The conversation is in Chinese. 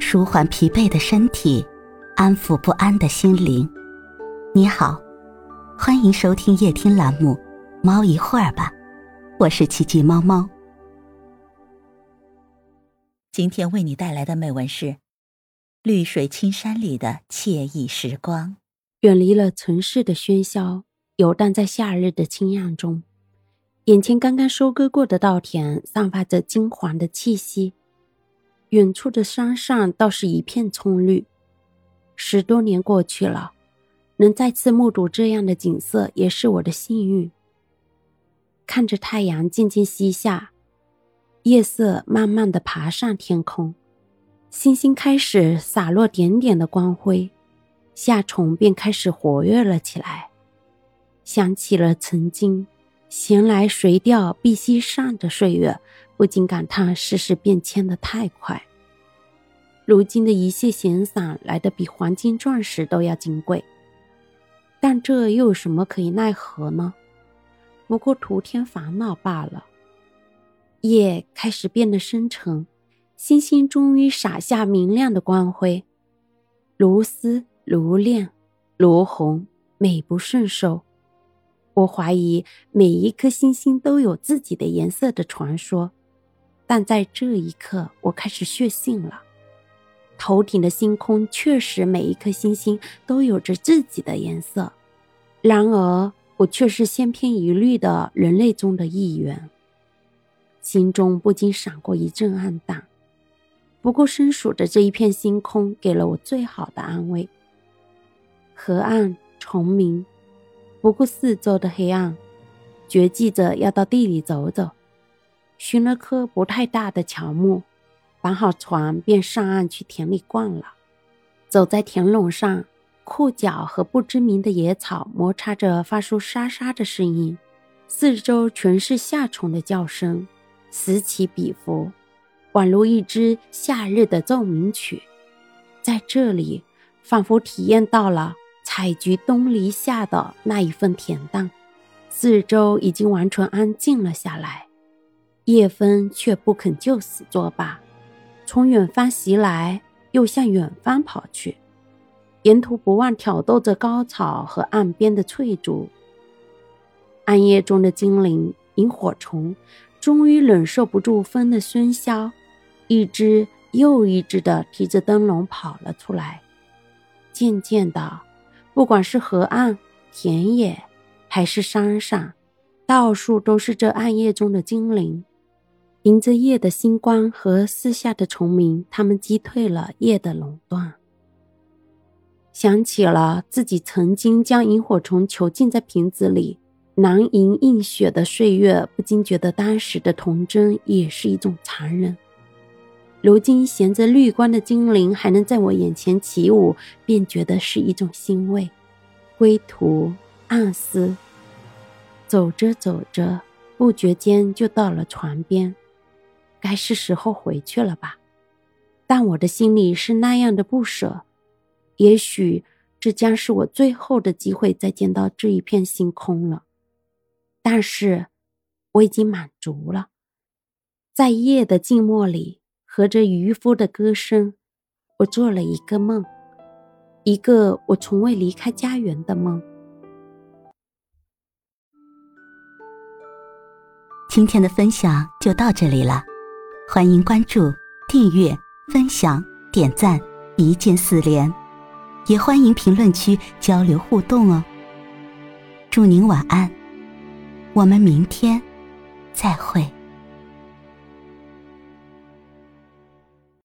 舒缓疲惫的身体，安抚不安的心灵。你好，欢迎收听夜听栏目《猫一会儿吧》，我是奇迹猫猫。今天为你带来的美文是《绿水青山里的惬意时光》，远离了城市的喧嚣，游荡在夏日的清阳中。眼前刚刚收割过的稻田，散发着金黄的气息。远处的山上倒是一片葱绿。十多年过去了，能再次目睹这样的景色，也是我的幸运。看着太阳渐渐西下，夜色慢慢的爬上天空，星星开始洒落点点的光辉，夏虫便开始活跃了起来。想起了曾经。闲来垂钓碧溪上的岁月，不禁感叹世事变迁的太快。如今的一切闲散来的比黄金钻石都要金贵，但这又有什么可以奈何呢？不过徒添烦恼罢了。夜开始变得深沉，星星终于洒下明亮的光辉，如丝如链如虹，美不胜收。我怀疑每一颗星星都有自己的颜色的传说，但在这一刻，我开始确信了。头顶的星空确实每一颗星星都有着自己的颜色，然而我却是千篇一律的人类中的一员，心中不禁闪过一阵暗淡。不过，身属的这一片星空给了我最好的安慰。河岸虫鸣。不顾四周的黑暗，决计着要到地里走走。寻了棵不太大的乔木，绑好船，便上岸去田里逛了。走在田垄上，裤脚和不知名的野草摩擦着，发出沙沙的声音。四周全是夏虫的叫声，此起彼伏，宛如一支夏日的奏鸣曲。在这里，仿佛体验到了。采菊东篱下的那一份恬淡，四周已经完全安静了下来，夜风却不肯就此作罢，从远方袭来，又向远方跑去，沿途不忘挑逗着高草和岸边的翠竹。暗夜中的精灵萤火虫，终于忍受不住风的喧嚣，一只又一只的提着灯笼跑了出来，渐渐的。不管是河岸、田野，还是山上，到处都是这暗夜中的精灵。迎着夜的星光和四下的虫鸣，他们击退了夜的垄断。想起了自己曾经将萤火虫囚禁在瓶子里，难吟映雪的岁月，不禁觉得当时的童真也是一种残忍。如今衔着绿光的精灵还能在我眼前起舞，便觉得是一种欣慰。归途暗思，走着走着，不觉间就到了船边，该是时候回去了吧？但我的心里是那样的不舍。也许这将是我最后的机会，再见到这一片星空了。但是我已经满足了，在夜的静默里。和着渔夫的歌声，我做了一个梦，一个我从未离开家园的梦。今天的分享就到这里了，欢迎关注、订阅、分享、点赞，一键四连，也欢迎评论区交流互动哦。祝您晚安，我们明天再会。